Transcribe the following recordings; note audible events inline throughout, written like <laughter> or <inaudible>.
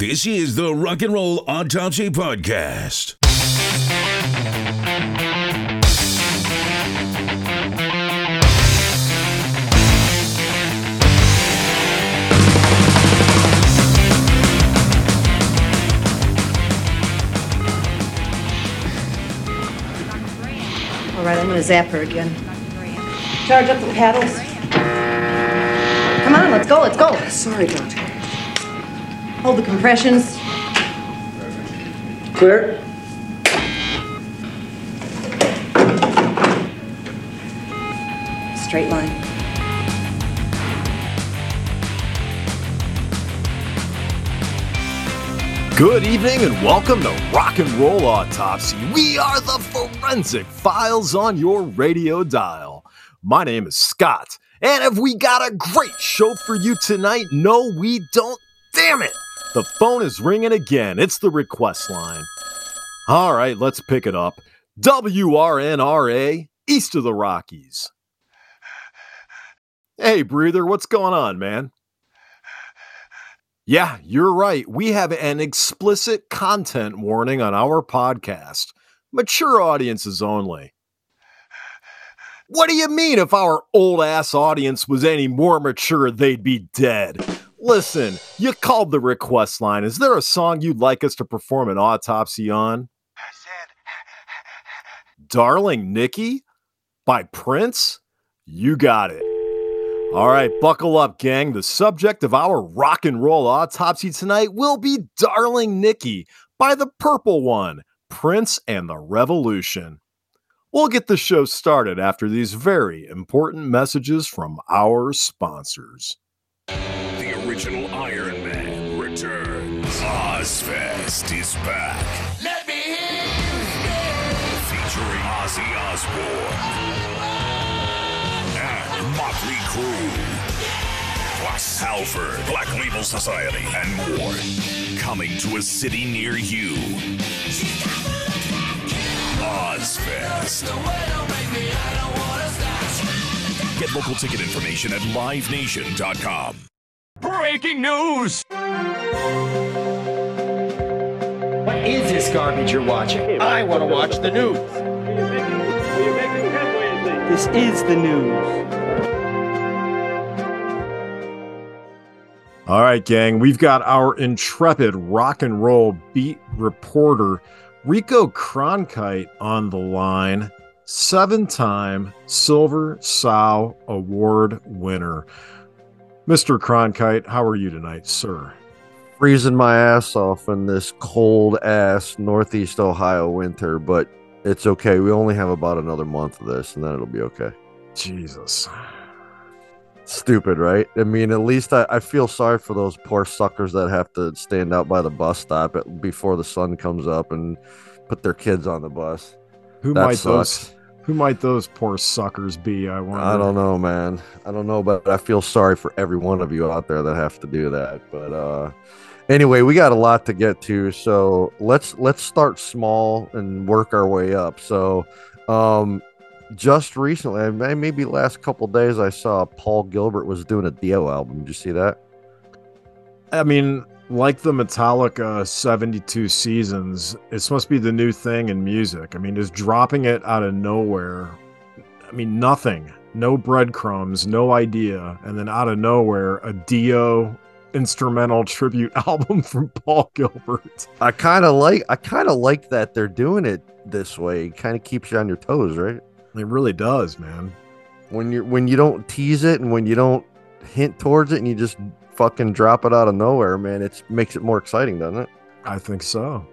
This is the Rock and Roll Autopsy Podcast. All right, I'm gonna zap her again. Charge up the paddles. Come on, let's go, let's go. Sorry, Doctor. Hold the compressions. Clear? Straight line. Good evening and welcome to Rock and Roll Autopsy. We are the forensic files on your radio dial. My name is Scott, and have we got a great show for you tonight? No, we don't. Damn it! The phone is ringing again. It's the request line. All right, let's pick it up. WRNRA, east of the Rockies. Hey, breather, what's going on, man? Yeah, you're right. We have an explicit content warning on our podcast. Mature audiences only. What do you mean if our old ass audience was any more mature, they'd be dead? Listen, you called the request line. Is there a song you'd like us to perform an autopsy on? Darling Nikki by Prince? You got it. All right, buckle up, gang. The subject of our rock and roll autopsy tonight will be Darling Nikki by the Purple One, Prince and the Revolution. We'll get the show started after these very important messages from our sponsors. Original Iron Man returns. Ozzfest is back. Let me hear you Featuring Ozzy Osbourne. And Motley Crue. Plus Halford, Black Label Society, and more. Coming to a city near you. Ozzfest. Get local ticket information at livenation.com. Breaking news! What is this garbage you're watching? I want to watch the news. This is the news. All right, gang, we've got our intrepid rock and roll beat reporter, Rico Cronkite, on the line. Seven time Silver Sow Award winner. Mr. Cronkite, how are you tonight, sir? freezing my ass off in this cold ass northeast Ohio winter, but it's okay. We only have about another month of this and then it'll be okay. Jesus. Stupid, right? I mean, at least I, I feel sorry for those poor suckers that have to stand out by the bus stop at, before the sun comes up and put their kids on the bus. Who That might those sucks. Who might those poor suckers be? I wonder. I don't know, man. I don't know, but I feel sorry for every one of you out there that have to do that. But uh anyway, we got a lot to get to, so let's let's start small and work our way up. So um just recently, maybe last couple days, I saw Paul Gilbert was doing a Dio album. Did you see that? I mean, like the Metallica 72 seasons, it's supposed to be the new thing in music. I mean, just dropping it out of nowhere. I mean, nothing, no breadcrumbs, no idea. And then out of nowhere, a Dio instrumental tribute <laughs> album from Paul Gilbert. I kind of like I kind of like that they're doing it this way. It Kind of keeps you on your toes, right? It really does, man. When you when you don't tease it and when you don't hint towards it and you just fucking drop it out of nowhere, man, it makes it more exciting, doesn't it? I think so.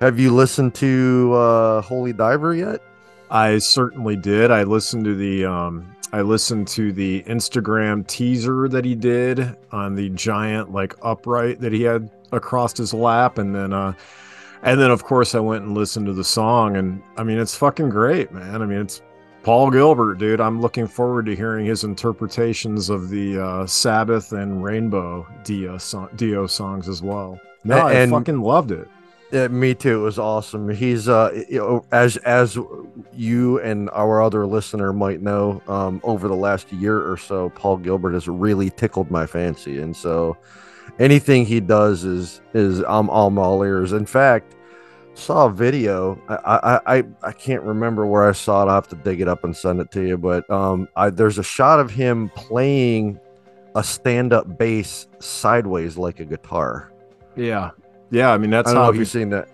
Have you listened to uh Holy Diver yet? I certainly did. I listened to the um I listened to the Instagram teaser that he did on the giant like upright that he had across his lap and then uh and then of course I went and listened to the song and I mean it's fucking great, man. I mean it's Paul Gilbert, dude. I'm looking forward to hearing his interpretations of the uh, Sabbath and Rainbow Dio, so- Dio songs as well. No, A- I and- fucking loved it. Yeah, me too. It was awesome. He's uh, you know, as as you and our other listener might know, um, over the last year or so, Paul Gilbert has really tickled my fancy, and so anything he does is is I'm, I'm all ears. In fact, saw a video. I, I I I can't remember where I saw it. I will have to dig it up and send it to you. But um, I, there's a shot of him playing a stand-up bass sideways like a guitar. Yeah, yeah. I mean that's I how know if he, you've seen that.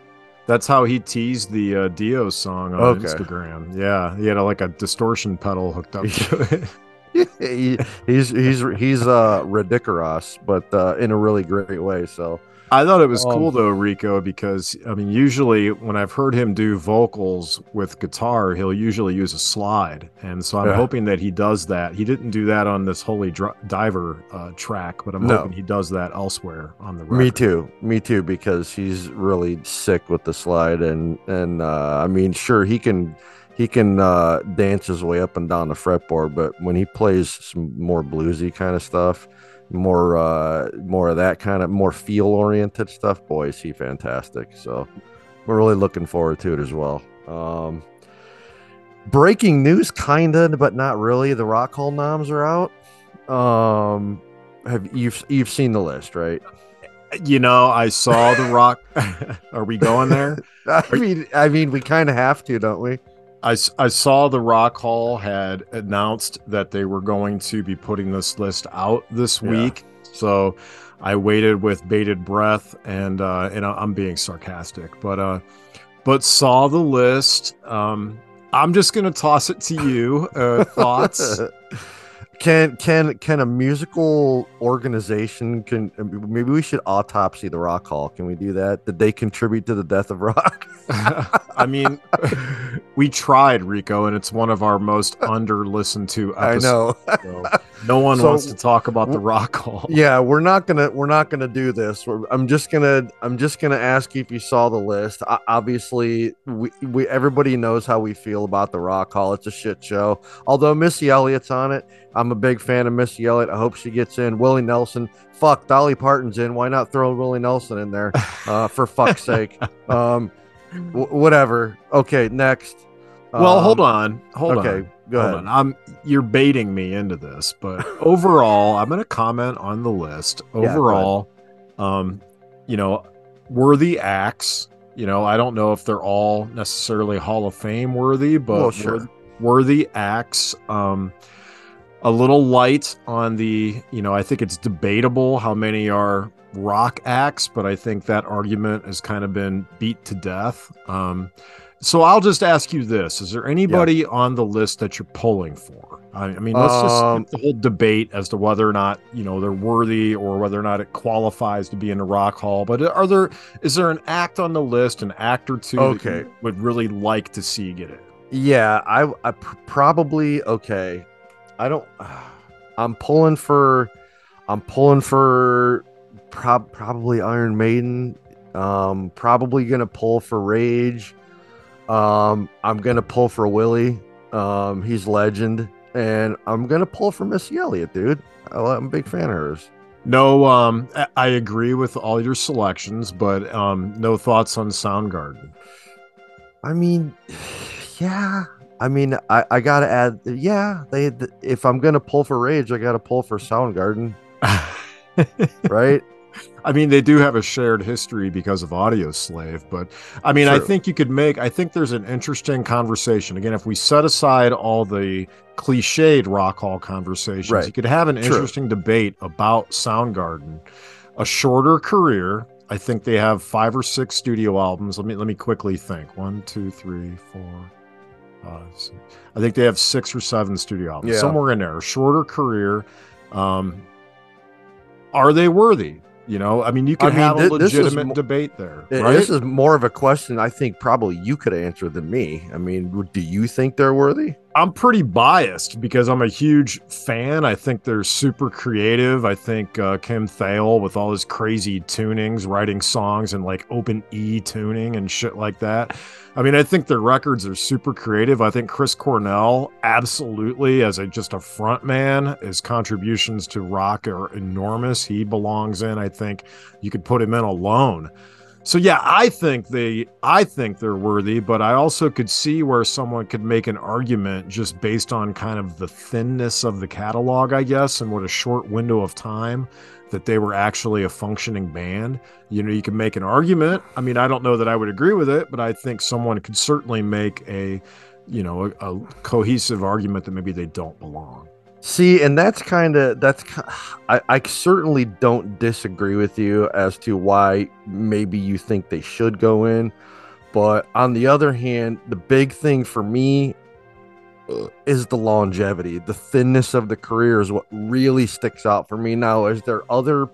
that's how he teased the uh, Dio song on Okay. Instagram. Yeah, he had a, like a distortion pedal hooked up to <laughs> it. he, he's he's he's uh ridiculous, but uh, in a really great way. So I thought it was Um, cool though, Rico, because I mean, usually when I've heard him do vocals with guitar, he'll usually use a slide, and so I'm Yeah. hoping that he does that. He didn't do that on this Holy Diver uh, track, but I'm No. hoping he does that elsewhere on the record. me too, me too, because he's really sick with the slide, and and uh, I mean, sure he can he can uh, dance his way up and down the fretboard, but when he plays some more bluesy kind of stuff, more uh, more of that kind of more feel oriented stuff, boy, is he fantastic. So we're really looking forward to it as well. Um, breaking news, kinda, but not really. The Rock Hall noms are out. Um, have you've you've seen the list, right? You know, I saw the rock. <laughs> Are we going there? <laughs> I mean, I mean, we kind of have to, don't we? I, I saw the Rock Hall had announced that they were going to be putting this list out this Yeah. week. So I waited with bated breath and uh and I'm being sarcastic, but uh but saw the list. Um I'm just gonna toss it to you. Uh thoughts? <laughs> can can can a musical organization can maybe we should autopsy the Rock Hall? Can we do that? Did they contribute to the death of rock? <laughs> <laughs> I mean we tried, Rico, and it's one of our most under listened to I know. so no one <laughs> So- wants to talk about the Rock Hall. yeah, we're not gonna we're not gonna do this. We're, I'm just gonna I'm just gonna ask you if you saw the list. O- obviously, we, we everybody knows how we feel about the Rock Hall. It's a shit show. Although Missy Elliott's on it, I'm a big fan of Missy Elliott. I hope she gets in. Willie Nelson, fuck, Dolly Parton's in. Why not throw Willie Nelson in there? <laughs> Uh, for fuck's sake. Um, w- whatever. Okay, next. Well, Um, hold on. Hold okay, on. Okay, go Hold ahead. on. I'm you're baiting me into this, but <laughs> overall, I'm going to comment on the list. Overall, um, you know, worthy acts. You know, I don't know if they're all necessarily Hall of Fame worthy, but Well, sure. worthy acts. Um, a little light on the, you know, I think it's debatable how many are rock acts, but I think that argument has kind of been beat to death. Um, so I'll just ask you this: Is there anybody on the list that you're pulling for? I, I mean, let's just Um, skip the whole debate as to whether or not you know they're worthy or whether or not it qualifies to be in the Rock Hall. But are there is there an act on the list, an act or two, that Okay. would really like to see get it? Yeah, I, I pr- probably okay. I don't. <sighs> I'm pulling for. I'm pulling for. Prob- probably Iron Maiden. Um, probably gonna pull for Rage. Um, I'm gonna pull for Willie. Um, he's legend, and I'm gonna pull for Missy Elliott, dude. I'm a big fan of hers. No, um, I agree with all your selections, but um, no thoughts on Soundgarden. I mean, <sighs> yeah. I mean, I, I gotta add, yeah. They, if I'm gonna pull for Rage, I gotta pull for Soundgarden, <laughs> right? I mean, they do have a shared history because of Audioslave, but I mean, I think you could make, I think there's an interesting conversation. Again, if we set aside all the cliched Rock Hall conversations, Right. you could have an True. interesting debate about Soundgarden. A shorter career. I think they have five or six studio albums. Let me let me quickly think. One, two, three, four, six. I think they have six or seven studio albums. Yeah. Somewhere in there. A shorter career. Um, are they worthy? You know, I mean, you I can mean, have thi- a legitimate mo- debate there, Uh, right? This is more of a question I think probably you could answer than me. I mean, do you think they're worthy? I'm pretty biased because I'm a huge fan. I think they're super creative. I think uh, Kim Thayil, with all his crazy tunings, writing songs and like open E tuning and shit like that. I mean, I think their records are super creative. I think Chris Cornell, absolutely, as a just a front man, his contributions to rock are enormous. He belongs in. I think you could put him in alone. So yeah, I think they I think they're worthy, but I also could see where someone could make an argument just based on kind of the thinness of the catalog, I guess, and what a short window of time that they were actually a functioning band. You know, you can make an argument. I mean, I don't know that I would agree with it, but I think someone could certainly make a, you know, a, a cohesive argument that maybe they don't belong. See, and that's kind of that's <sighs> I, I certainly don't disagree with you as to why maybe you think they should go in, but on the other hand, the big thing for me uh, is the longevity, the thinness of the career is what really sticks out for me. Now, is there other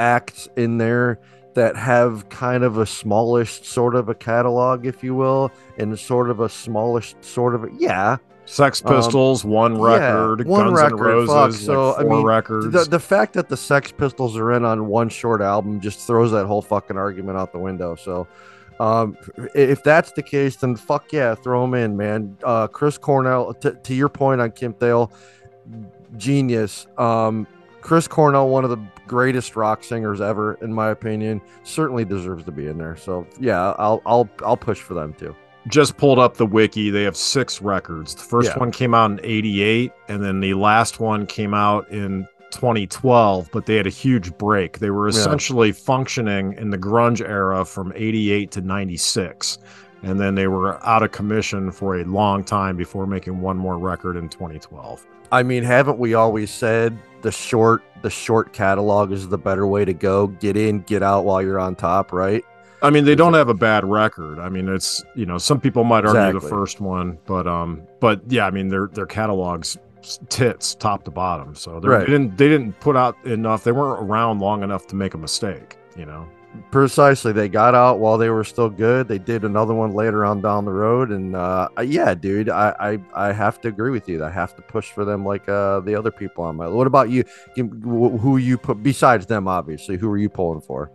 acts in there that have kind of a smallish sort of a catalog, if you will, and sort of a smallish sort of a, yeah, Sex Um, Pistols, one record, yeah, one Guns record, N' Roses, fuck, like so, I mean, records. the, the fact that the Sex Pistols are in on one short album just throws that whole fucking argument out the window. So, um, if that's the case, then fuck yeah, throw them in, man. Uh, Chris Cornell, t- to your point on Kim Thayil, genius. Um, Chris Cornell, one of the greatest rock singers ever, in my opinion, certainly deserves to be in there. So yeah, I'll I'll I'll push for them too. Just pulled up the wiki. They have six records. The first Yeah. one came out in 88, and then the last one came out in 2012, but they had a huge break. They were Yeah. essentially functioning in the grunge era from 88 to 96. And then they were out of commission for a long time before making one more record in 2012. I mean, haven't we always said the short the short catalog is the better way to go? Get in, get out while you're on top, right? I mean, they don't have a bad record. I mean, it's you know, some people might argue the first one, but um, but yeah, I mean, their their catalogs tits top to bottom. So Right. they didn't they didn't put out enough. They weren't around long enough to make a mistake. You know, Precisely. They got out while they were still good. They did another one later on down the road, and uh, yeah, dude, I, I I have to agree with you. I have to push for them like uh, the other people on my. What about you? Who you put besides them? Obviously, who are you pulling for?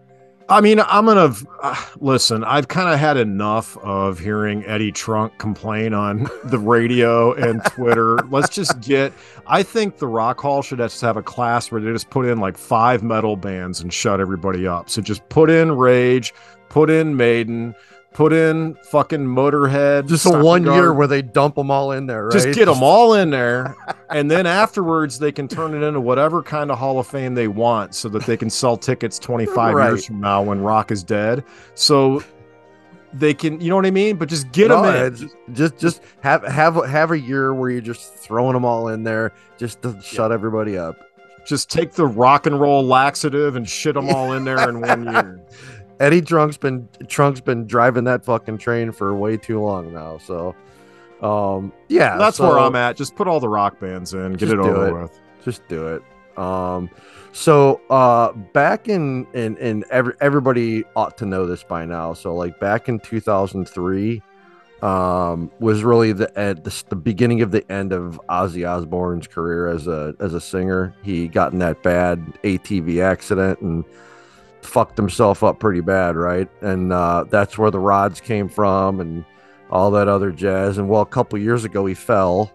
I mean, I'm gonna uh, listen. I've kind of had enough of hearing Eddie Trunk complain on <laughs> the radio and Twitter. Let's just get. I think the Rock Hall should just have a class where they just put in like five metal bands and shut everybody up. So just put in Rage, put in Maiden, put in fucking Motorhead. Just a one year where they dump them all in there, right? Just get them all in there, <laughs> and then afterwards they can turn it into whatever kind of Hall of Fame they want, so that they can sell tickets 25 Right. years from now when Rock is dead. So they can, you know what I mean? But just get No, them oh, in. it's- Just just have have have a year where you're just throwing them all in there just to shut everybody up. Just take the rock and roll laxative and shit them all in there in one <laughs> year. Eddie Trunk's been Trunk's been driving that fucking train for way too long now. So, um, yeah, That's so where I'm at. Just put all the rock bands in, get it over it. with. Just do it. Um, so uh, back in in in every everybody ought to know this by now. So like back in 2003, um, was really the end, the, the beginning of the end of Ozzy Osbourne's career as a as a singer. He got in that bad ATV accident and fucked himself up pretty bad, right? And uh, that's where the rods came from and all that other jazz. And well, a couple years ago, he fell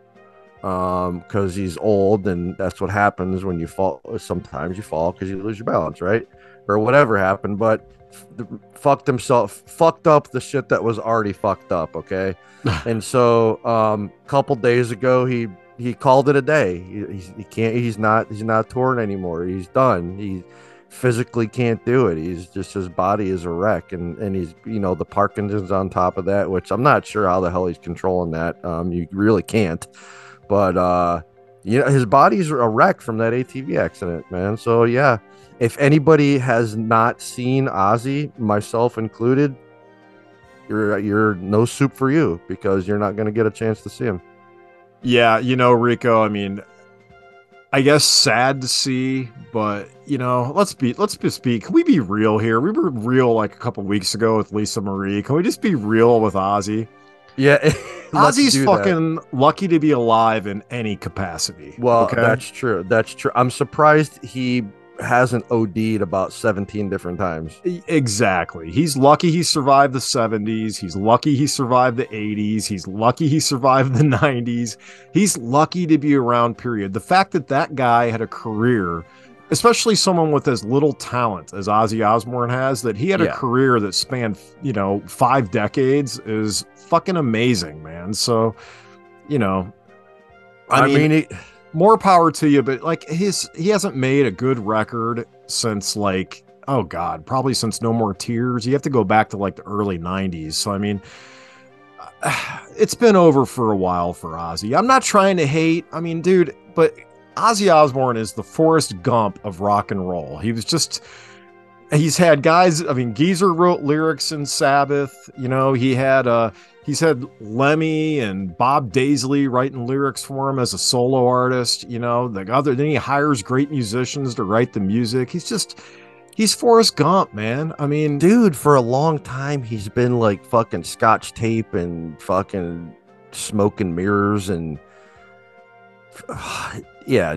um because he's old and that's what happens when you fall sometimes you fall because you lose your balance right? Or whatever happened but f- fucked himself fucked up the shit that was already fucked up okay? <laughs> And so um couple days ago he he called it a day. He, he's, he can't he's not he's not touring anymore. He's done. He physically can't do it. He's just his body is a wreck and and he's you know the parkinson's on top of that which i'm not sure how the hell he's controlling that. Um you really can't. But uh you know his body's a wreck from that atv accident man. So yeah if anybody has not seen ozzy myself included you're you're no soup for you because you're not going to get a chance to see him. Yeah, you know, Rico, I mean, I guess sad to see, but you know, let's be let's just be can we be real here? We were real like a couple weeks ago with Lisa Marie. Can we just be real with Ozzy? yeah <laughs> Ozzy's do that. fucking lucky to be alive in any capacity. well okay? that's true that's true i'm surprised he hasn't od'd about 17 different times Exactly. He's lucky he survived the 70s. He's lucky he survived the 80s. He's lucky he survived the 90s. He's lucky to be around, period. The fact that that guy had a career especially someone with as little talent as Ozzy Osbourne has, that he had Yeah. a career that spanned, you know, five decades is fucking amazing, man. So, you know, I, mean, it, more power to you, but like his he hasn't made a good record since like oh god, probably since No More Tears. You have to go back to like the early 90s. So I mean <sighs> it's been over for a while for Ozzy. I'm not trying to hate. I mean, dude, but Ozzy Osbourne is the Forrest Gump of rock and roll. He was just he's had guys, I mean, Geezer wrote lyrics in Sabbath, you know, he had uh he's had Lemmy and Bob Daisley writing lyrics for him as a solo artist, you know, the other then he hires great musicians to write the music. He's just he's Forrest Gump, man. I mean, dude, for a long time, he's been like fucking scotch tape and fucking smoking mirrors and <sighs> yeah,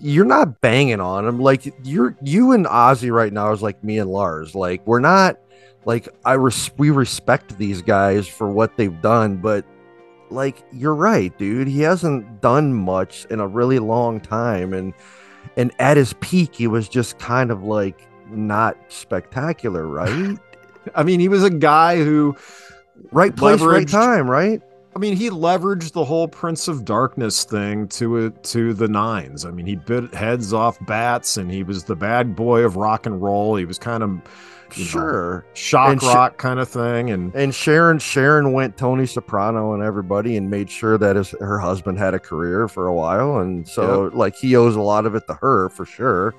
you're not banging on him. Like you're you and Ozzy right now is like me and Lars. Like we're not like I res- we respect these guys for what they've done, but like you're right, dude. He hasn't done much in a really long time, and and at his peak, he was just kind of like not spectacular, right? <laughs> I mean, he was a guy who right place, right time, right? I mean, he leveraged the whole Prince of Darkness thing to it to the nines. I mean, he bit heads off bats, and he was the bad boy of rock and roll. He was kind of you know, Sure. shock And sh- rock kind of thing, and And Sharon, Sharon went Tony Soprano and everybody, and made sure that his her husband had a career for a while, and so like he owes a lot of it to her for sure.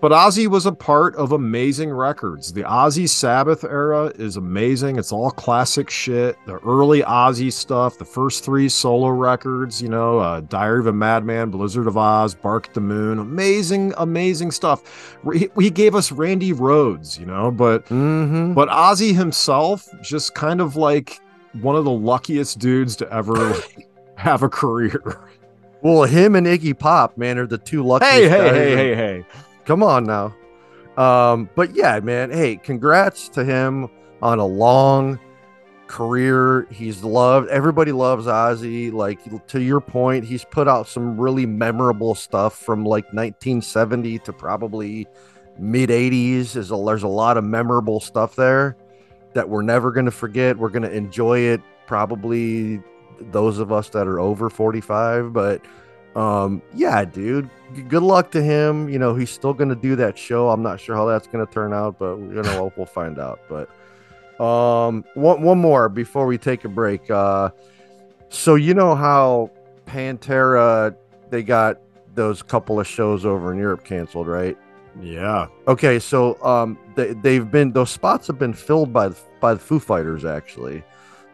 But Ozzy was a part of amazing records. The Ozzy Sabbath era is amazing. It's all classic shit. The early Ozzy stuff, the first three solo records, you know, uh, Diary of a Madman, Blizzard of Oz, Bark at the Moon, amazing, amazing stuff. He, he gave us Randy Rhoads, you know, but Mm-hmm. but Ozzy himself, just kind of like one of the luckiest dudes to ever like, <laughs> have a career. Well, him and Iggy Pop, man, are the two luckiest. Hey, hey, hey, in- hey, hey. Come on now. Um, but yeah, man, hey, congrats to him on a long career. He's loved, everybody loves Ozzy. Like to your point, he's put out some really memorable stuff from like 1970 to probably mid 80s. Is a, there's a lot of memorable stuff there that we're never going to forget. We're going to enjoy it probably those of us that are over 45, but um yeah dude. Good luck to him. You know he's still gonna do that show. I'm not sure how that's gonna turn out but you know we'll, we'll find out. But um one, one more before we take a break. Uh so you know how pantera they got those couple of shows over in europe canceled right? Yeah. Okay, so um, they, they've been those spots have been filled by the, by the Foo Fighters actually.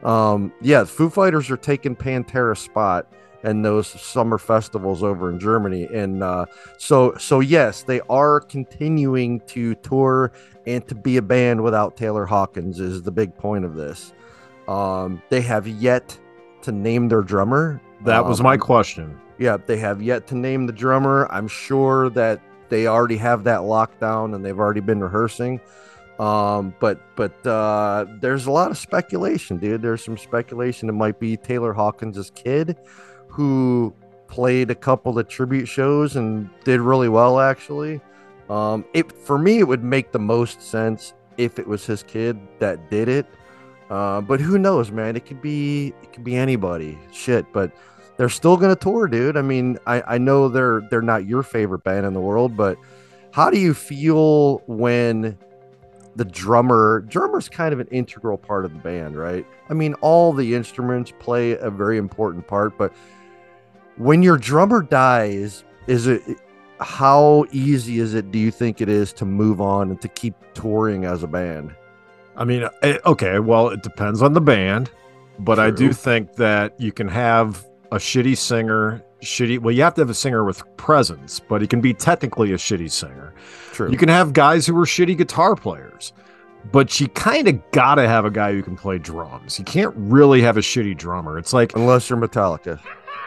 Um, yeah, the Foo Fighters are taking Pantera spot and those summer festivals over in Germany, and uh, so so yes, they are continuing to tour and to be a band without Taylor Hawkins is the big point of this. Um, they have yet to name their drummer. That was Um, my question. yeah, they have yet to name the drummer. I'm sure that they already have that lockdown and they've already been rehearsing. Um, but but uh, there's a lot of speculation, dude. There's some speculation it might be Taylor Hawkins' kid, who played a couple of tribute shows and did really well, actually. Um, it for me, it would make the most sense if it was his kid that did it. Uh, but who knows, man? It could be it could be anybody. Shit, but they're still gonna tour, dude. I mean, I, I know they're they're not your favorite band in the world, but how do you feel when the drummer drummer's kind of an integral part of the band, right? I mean, all the instruments play a very important part, but when your drummer dies, is it how easy is it do you think it is to move on and to keep touring as a band? I mean, eh, okay, well, it depends on the band, but I do think that you can have a shitty singer, shitty. Well, you have to have a singer with presence, but he can be technically a shitty singer. True. You can have guys who are shitty guitar players, but you kind of got to have a guy who can play drums. You can't really have a shitty drummer. It's like Unless you're Metallica.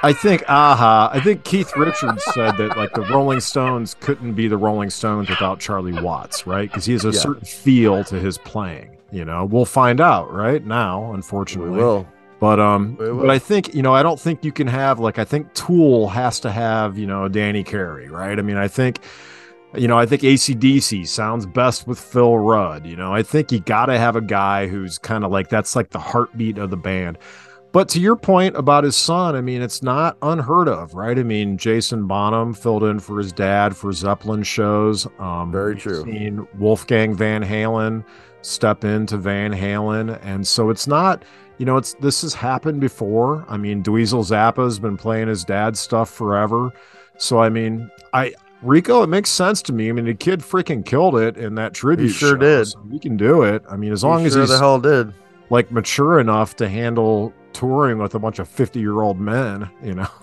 I think aha, I think Keith Richards said that like the Rolling Stones couldn't be the Rolling Stones without Charlie Watts, right? Because he has a Yeah. certain feel to his playing. You know, we'll find out right now, Unfortunately, We will. But um, but I think you know, I don't think you can have like I think Tool has to have you know Danny Carey, right? I mean, I think You know, I think ACDC sounds best with Phil Rudd. You know, I think you got to have a guy who's kind of like that's like the heartbeat of the band. But to your point about his son, I mean, it's not unheard of, right? I mean, Jason Bonham filled in for his dad for Zeppelin shows. Um, Very true. Seen Wolfgang Van Halen step into Van Halen, and so it's not, you know, it's this has happened before. I mean, Dweezil Zappa's been playing his dad's stuff forever, so I mean, I Rico, it makes sense to me. I mean, the kid freaking killed it in that tribute. sure show, did. so he can do it. I mean, as long He as sure he's the hell did. like mature enough to handle touring with a bunch of 50 year old men you know <laughs>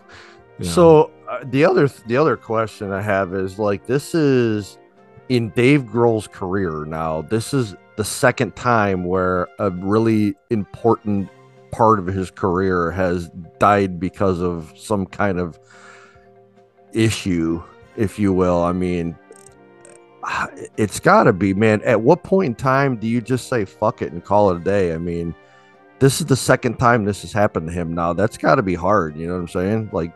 You know? So uh, the other the other question I have is like this is in Dave Grohl's career now. This is the second time where a really important part of his career has died because of some kind of issue, if you will. I mean, it's got to be, man. At what point in time do you just say fuck it and call it a day? I mean, this is the second time this has happened to him now. That's got to be hard. You know what I'm saying? Like,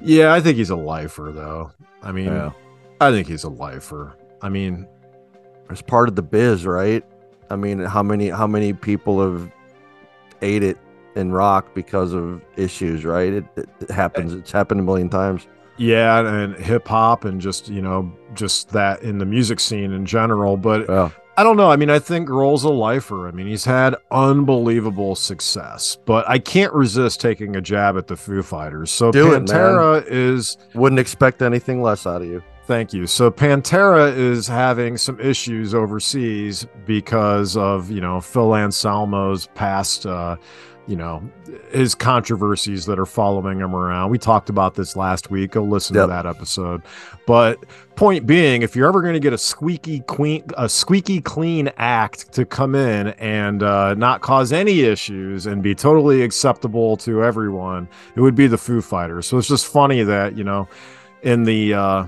yeah i think he's a lifer though i mean Yeah. i think he's a lifer i mean it's part of the biz, right? I mean, how many how many people have ate it in rock because of issues, right? It, it, happens. It's happened a million times. yeah and hip hop and just you know just that in the music scene in general but Yeah. I don't know. I mean, I think Grohl's a lifer. I mean, he's had unbelievable success, but I can't resist taking a jab at the Foo Fighters. So Do. Pantera is Wouldn't expect anything less out of you. Thank you. So Pantera is having some issues overseas because of, you know, Phil Anselmo's past, uh, you know, his controversies that are following him around. We talked about this last week. Go listen Yep. to that episode. But point being, if you're ever going to get a squeaky clean, a squeaky clean act to come in and uh, not cause any issues and be totally acceptable to everyone, it would be the Foo Fighters. So it's just funny that you know, in the uh,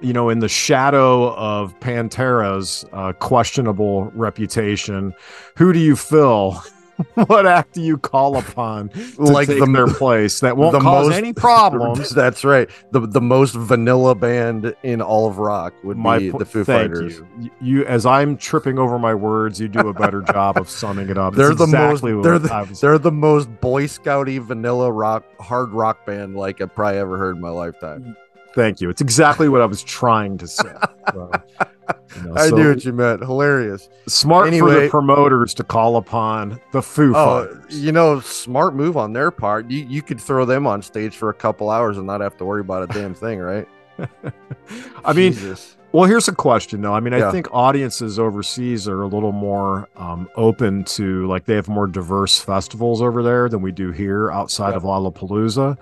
you know, in the shadow of Pantera's uh, questionable reputation, who do you fill? <laughs> what act do you call upon to Like take the- their place that won't the cause most- any problems? <laughs> That's right. The the most vanilla band in all of rock would be po- the Foo Fighters. You. You, as I'm tripping over my words, you do a better <laughs> job of summing it up. They're It's the exactly most. They're the, they're the most Boy Scouty vanilla rock hard rock band like I've probably ever heard in my lifetime. Mm, Thank you. It's exactly what I was trying to say. <laughs> So, you know, I so knew what you meant. Hilarious. smart for the promoters to call upon the Foo Oh, Fighters. you know, smart move on their part. You you could throw them on stage for a couple hours and not have to worry about a damn thing, right? <laughs> I mean, Jesus. Well, here's a question though. I mean, I Yeah. think audiences overseas are a little more um, open to like they have more diverse festivals over there than we do here outside Yeah. of Lollapalooza.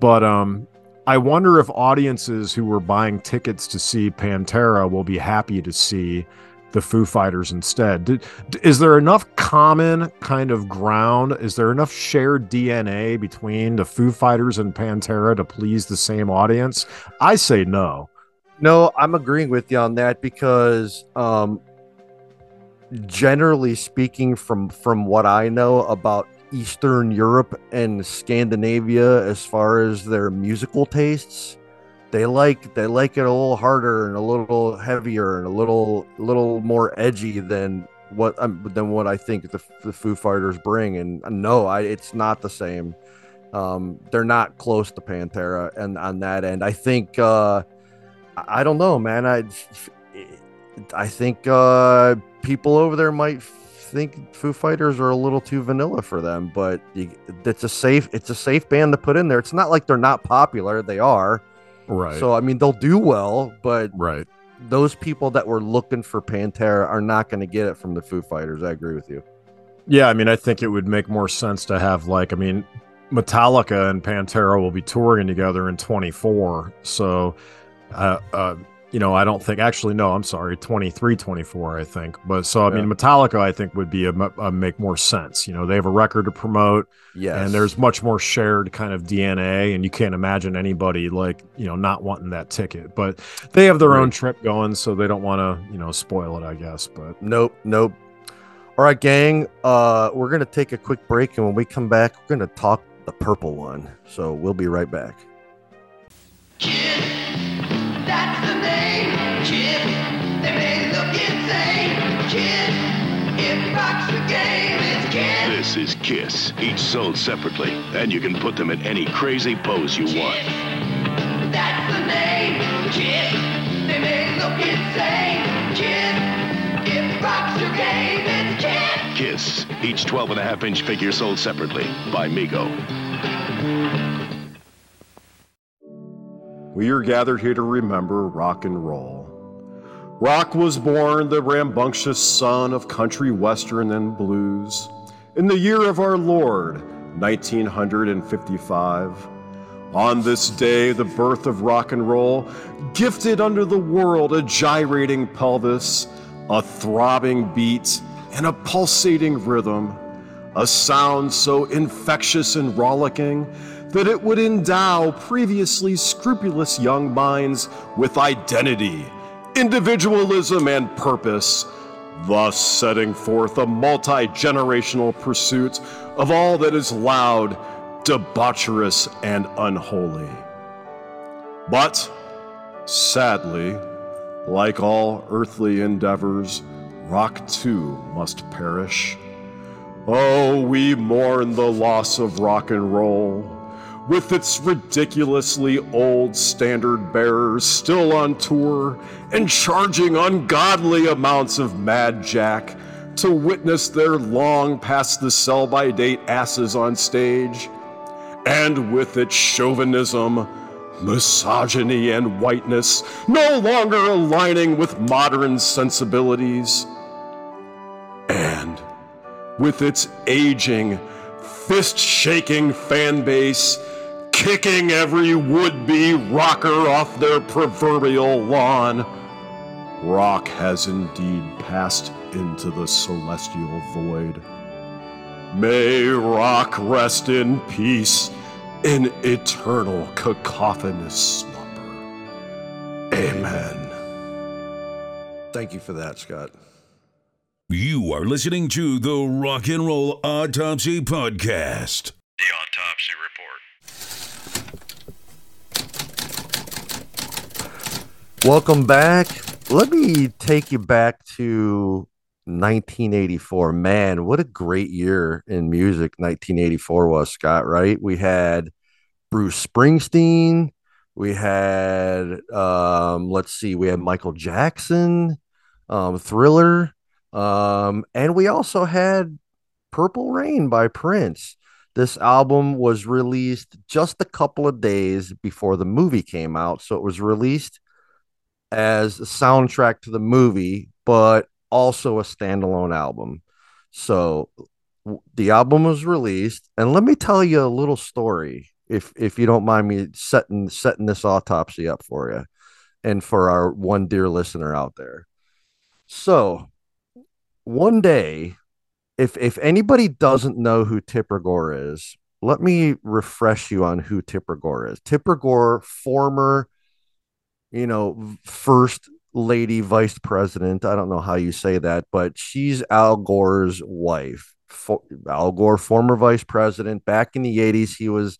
But um, I wonder if audiences who were buying tickets to see Pantera will be happy to see the Foo Fighters instead. Is there enough common kind of ground? Is there enough shared DNA between the Foo Fighters and Pantera to please the same audience? I say no. No, I'm agreeing with you on that because um generally speaking from from what I know about Eastern Europe and Scandinavia as far as their musical tastes, they like they like it a little harder and a little heavier and a little little more edgy than what um, than what I think the, the Foo Fighters bring and no, I it's not the same. Um, they're not close to Pantera and on that end. I think uh I I don't know, man. I I think uh, people over there might think Foo Fighters are a little too vanilla for them, but you, it's a safe it's a safe band to put in there. It's not like they're not popular; they are. Right. So I mean, they'll do well, but right. those people that were looking for Pantera are not going to get it from the Foo Fighters. I agree with you. Yeah, I mean, I think it would make more sense to have like, I mean, Metallica and Pantera will be touring together in 24. So, uh, uh, you know, I don't think actually, no, I'm sorry, 23, 24, I think. But so, I mean, Metallica, I think would be a make more sense. You know, they have a record to promote Yes, and there's much more shared kind of DNA, and you can't imagine anybody like, you know, not wanting that ticket. But they have their Right. own trip going, so they don't want to, you know, spoil it, I guess. But Nope, nope. All right, gang. Uh, we're gonna take a quick break, and when we come back, we're gonna talk the purple one. So we'll be right back. This is Kiss, each sold separately, and you can put them in any crazy pose you Kiss, want. That's the name, Kiss. They may look insane, Kiss. It rocks your game, it's Kiss. Kiss, each 12 and a half inch figure sold separately by Mego. We are gathered here to remember rock and roll. Rock was born the rambunctious son of country western and blues in the year of our Lord, 1955. On this day, the birth of rock and roll gifted unto the world a gyrating pelvis, a throbbing beat, and a pulsating rhythm, a sound so infectious and rollicking that it would endow previously scrupulous young minds with identity, individualism, and purpose thus setting forth a multi generational pursuit of all that is loud, debaucherous, and unholy. But, sadly, like all earthly endeavors, rock too must perish. Oh, we mourn the loss of rock and roll with its ridiculously old standard bearers still on tour and charging ungodly amounts of Mad Jack to witness their long past the sell by date asses on stage, and with its chauvinism, misogyny, and whiteness no longer aligning with modern sensibilities, and with its aging, fist shaking fan base kicking every would be rocker off their proverbial lawn. Rock has indeed passed into the celestial void. May rock rest in peace in eternal cacophonous slumber. Amen. Thank you for that, Scott. You are listening to the Rock and Roll Autopsy Podcast. The Autopsy Welcome back. Let me take you back to 1984. Man, what a great year in music 1984 was, Scott, right? We had Bruce Springsteen, we had um let's see, we had Michael Jackson, um Thriller, um and we also had Purple Rain by Prince. This album was released just a couple of days before the movie came out, so it was released as a soundtrack to the movie, but also a standalone album. So the album was released, and let me tell you a little story, if if you don't mind me setting setting this autopsy up for you, and for our one dear listener out there. So one day, if if anybody doesn't know who Tipper Gore is, let me refresh you on who Tipper Gore is. Tipper Gore, former you know, first lady vice president. I don't know how you say that, but she's Al Gore's wife. For, Al Gore, former vice president. Back in the 80s, he was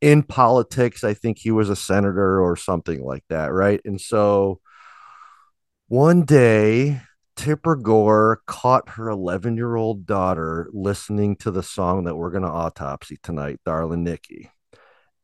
in politics. I think he was a senator or something like that, right? And so one day, Tipper Gore caught her 11 year old daughter listening to the song that we're going to autopsy tonight, Darling Nikki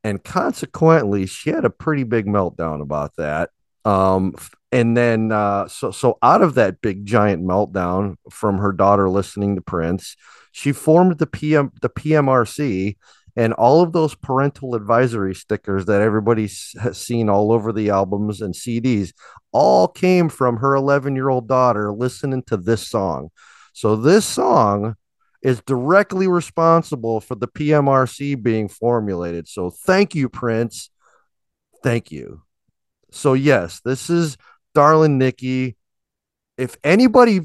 and consequently she had a pretty big meltdown about that. Um and then uh so so out of that big giant meltdown from her daughter listening to prince she formed the pm the pmrc and all of those parental advisory stickers that everybody's seen all over the albums and cds all came from her 11 year old daughter listening to this song. So this song is directly responsible for the PMRC being formulated. So thank you, Prince. Thank you. So yes, this is Darling Nikki. If anybody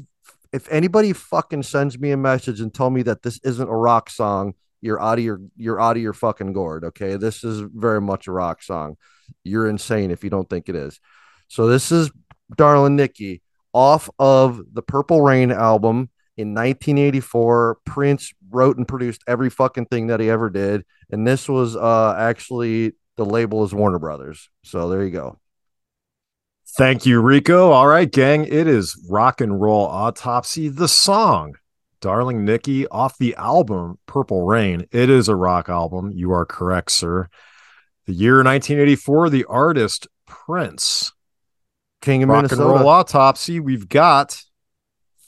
if anybody fucking sends me a message and tell me that this isn't a rock song, you're out of your you're out of your fucking gourd. Okay. This is very much a rock song. You're insane if you don't think it is. So this is Darling Nikki off of the Purple Rain album in 1984. Prince wrote and produced every fucking thing that he ever did, and this was uh actually the label is Warner Brothers. So there you go. Thank you, Rico. All right, gang, it is rock and roll autopsy, the song Darling Nikki off the album Purple Rain. It is a rock album. You are correct, sir. The year 1984, the artist Prince. King of Rock Minnesota. and roll autopsy. We've got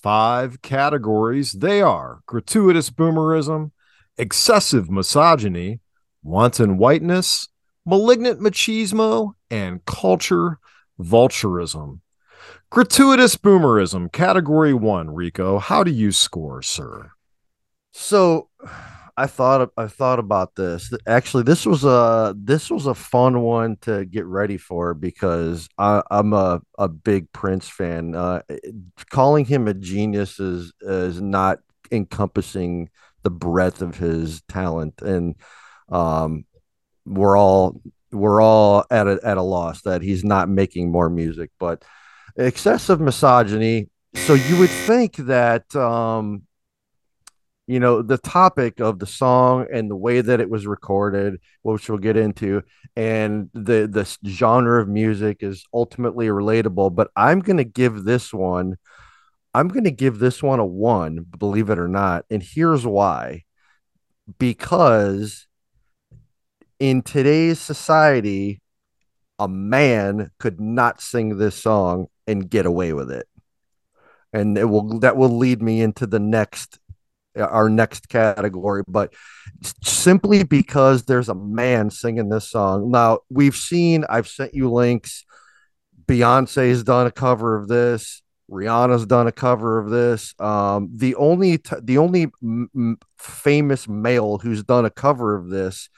five categories. They are gratuitous boomerism, excessive misogyny, wanton whiteness, malignant machismo, and culture vulturism. Gratuitous boomerism, category one, Rico. How do you score, sir? So I thought I thought about this. Actually, this was a this was a fun one to get ready for because I, I'm a, a big Prince fan. Uh, calling him a genius is is not encompassing the breadth of his talent, and um, we're all we're all at a at a loss that he's not making more music. But excessive misogyny. So you would think that um, you know the topic of the song and the way that it was recorded which we'll get into and the the genre of music is ultimately relatable but i'm going to give this one i'm going to give this one a 1 believe it or not and here's why. Because in today's society a man could not sing this song and get away with it. And it will that will lead me into the next our next category, but simply because there's a man singing this song. Now, we've seen, I've sent you links. Beyonce's done a cover of this. Rihanna's done a cover of this. Um, the only t- the only m- famous male who's done a cover of this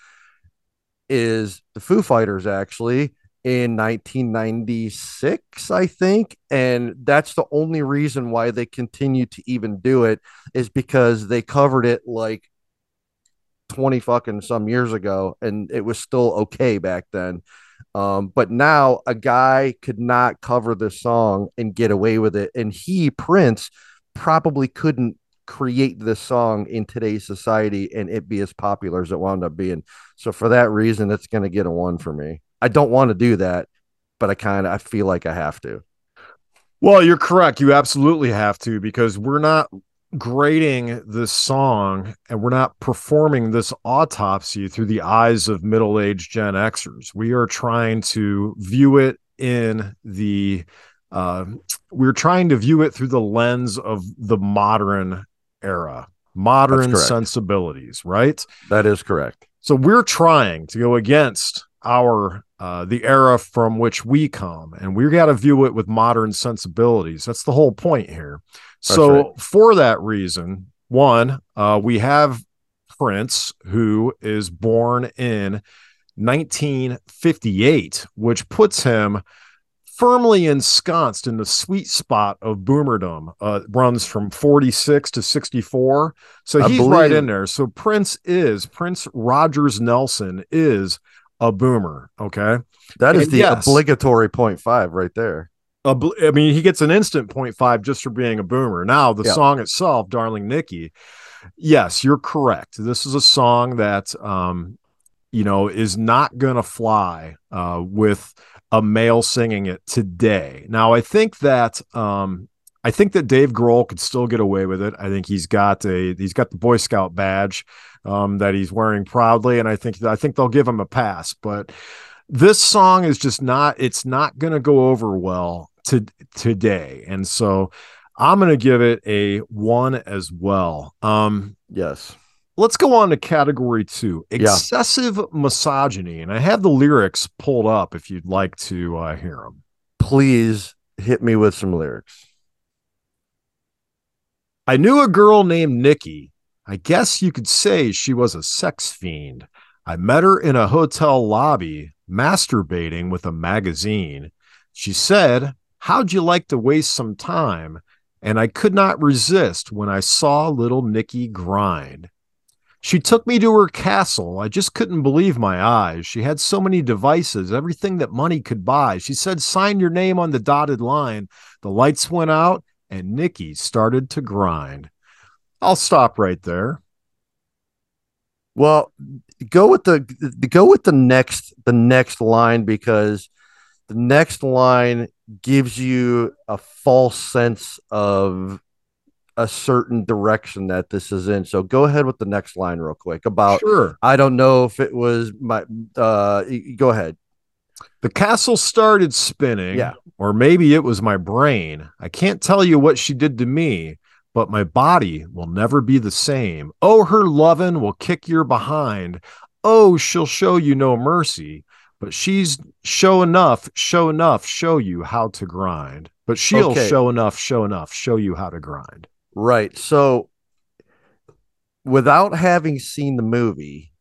is the Foo Fighters, actually in 1996, I think. And that's the only reason why they continue to even do it is because they covered it like 20 fucking some years ago and it was still okay back then. Um, but now a guy could not cover this song and get away with it. And he, Prince, probably couldn't create this song in today's society and it be as popular as it wound up being. So for that reason, it's going to get a one for me. I don't want to do that, but I kind of I feel like I have to. Well, you're correct. You absolutely have to because we're not grading this song and we're not performing this autopsy through the eyes of middle-aged Gen Xers. We are trying to view it in the uh, we're trying to view it through the lens of the modern era, modern sensibilities, right? That is correct. So we're trying to go against our uh, the era from which we come, and we got to view it with modern sensibilities. That's the whole point here. so right. for that reason, one, uh, we have Prince, who is born in 1958, which puts him firmly ensconced in the sweet spot of boomerdom. Uh, runs from 46 to 64, so I he's believe- right in there. So Prince is Prince Rogers Nelson is a boomer. Okay. That is the yes, obligatory 0.5 right there. I mean, he gets an instant 0.5 just for being a boomer. Now, the yeah. song itself, Darling Nikki, yes, you're correct. This is a song that, um, you know, is not going to fly uh, with a male singing it today. Now, I think that um, I think that Dave Grohl could still get away with it. I think he's got a he's got the Boy Scout badge um, that he's wearing proudly, and I think I think they'll give him a pass. But this song is just not it's not going to go over well to today, and so I'm going to give it a one as well. Um, yes. Let's go on to category two excessive yeah. misogyny. And I have the lyrics pulled up if you'd like to uh, hear them. Please hit me with some lyrics. I knew a girl named Nikki I guess you could say she was a sex fiend. I met her in a hotel lobby, masturbating with a magazine. She said, How'd you like to waste some time? And I could not resist when I saw little Nikki grind. She took me to her castle. I just couldn't believe my eyes. She had so many devices, everything that money could buy. She said, Sign your name on the dotted line. The lights went out, and Nikki started to grind. I'll stop right there. Well, go with the go with the next the next line because the next line gives you a false sense of a certain direction that this is in. So go ahead with the next line real quick about sure. I don't know if it was my uh go ahead. The castle started spinning. Yeah. Or maybe it was my brain. I can't tell you what she did to me, but my body will never be the same. Oh, her lovin' will kick your behind. Oh, she'll show you no mercy. But she's show enough, show enough, show you how to grind. But she'll Okay. show enough, show enough, show you how to grind. Right. So without having seen the movie,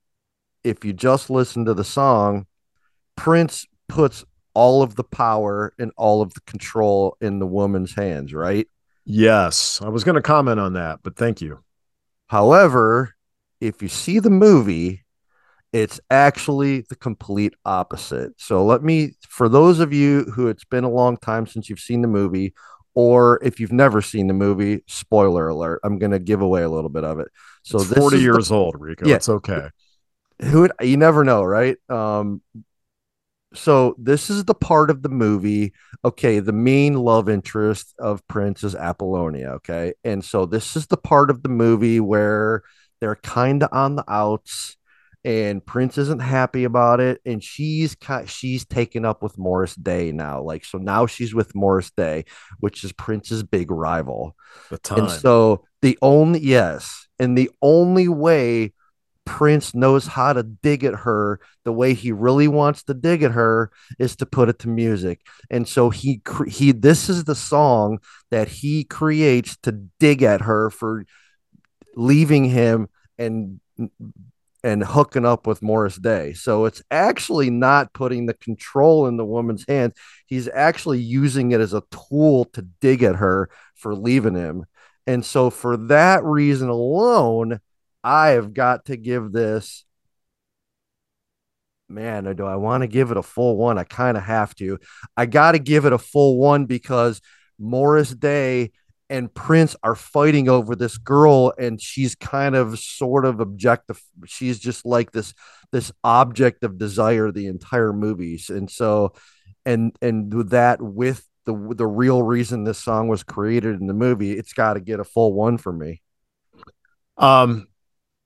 if you just listen to the song, Prince puts all of the power and all of the control in the woman's hands, right? Yes. I was going to comment on that, but thank you. However, if you see the movie, it's actually the complete opposite. So let me, for those of you who it's been a long time since you've seen the movie, or if you've never seen the movie, spoiler alert, I'm going to give away a little bit of it. So It's this 40 is the- years old, Rico. Yeah. It's okay. who you never know, right? Um, so this is the part of the movie. Okay, the main love interest of Prince is Apollonia. Okay, and so this is the part of the movie where they're kind of on the outs, and Prince isn't happy about it, and she's she's taken up with Morris Day now. Like so now she's with Morris Day, which is Prince's big rival. The time. And so the only yes, and the only way Prince knows how to dig at her the way he really wants to dig at her is to put it to music. And so he he this is the song that he creates to dig at her for leaving him and and hooking up with Morris Day. So it's actually not putting the control in the woman's hands. He's actually using it as a tool to dig at her for leaving him. And so for that reason alone, I have got to give this man, do I want to give it a full one? I kind of have to. I got to give it a full one because Morris Day and Prince are fighting over this girl, and she's kind of sort of objective. She's just like this this object of desire the entire movies, and so and and that with the the real reason this song was created in the movie, it's got to get a full one for me. Um,